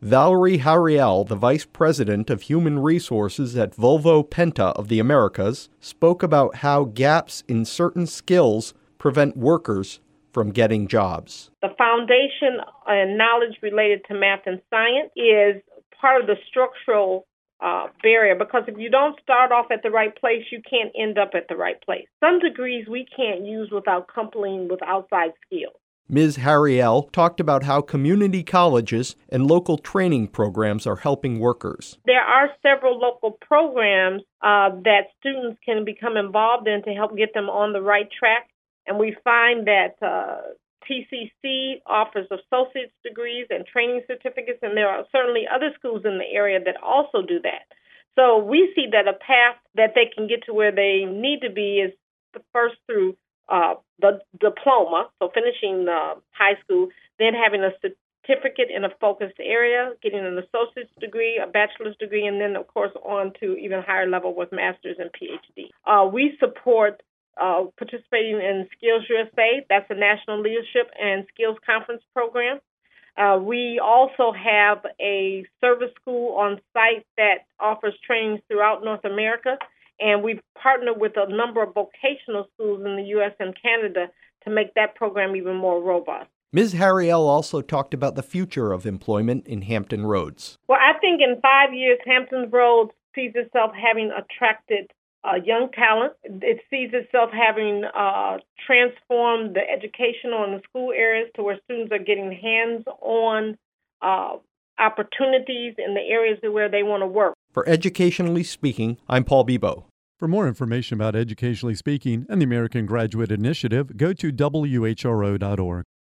Valerie Harriell, the Vice President of Human Resources at Volvo Penta of the Americas, spoke about how gaps in certain skills prevent workers from getting jobs. The foundation and knowledge related to math and science is part of the structural uh, barrier because if you don't start off at the right place, you can't end up at the right place. Some degrees we can't use without coupling with outside skills. Ms. Harriell talked about how community colleges and local training programs are helping workers. There are several local programs uh, that students can become involved in to help get them on the right track. And we find that uh, TCC offers associate's degrees and training certificates, and there are certainly other schools in the area that also do that. So we see that a path that they can get to where they need to be is the first through uh, the diploma, so finishing uh, high school, then having a certificate in a focused area, getting an associate's degree, a bachelor's degree, and then, of course, on to even higher level with master's and PhD. Uh, we support uh, participating in Skills USA, that's a national leadership and skills conference program. Uh, we also have a service school on site that offers trainings throughout North America and we've partnered with a number of vocational schools in the U.S. and Canada to make that program even more robust. Ms. Harriell also talked about the future of employment in Hampton Roads. Well, I think in five years, Hampton Roads sees itself having attracted uh, young talent. It sees itself having uh, transformed the educational and the school areas to where students are getting hands on uh, opportunities in the areas where they want to work. For Educationally Speaking, I'm Paul Bebo. For more information about Educationally Speaking and the American Graduate Initiative, go to WHRO.org.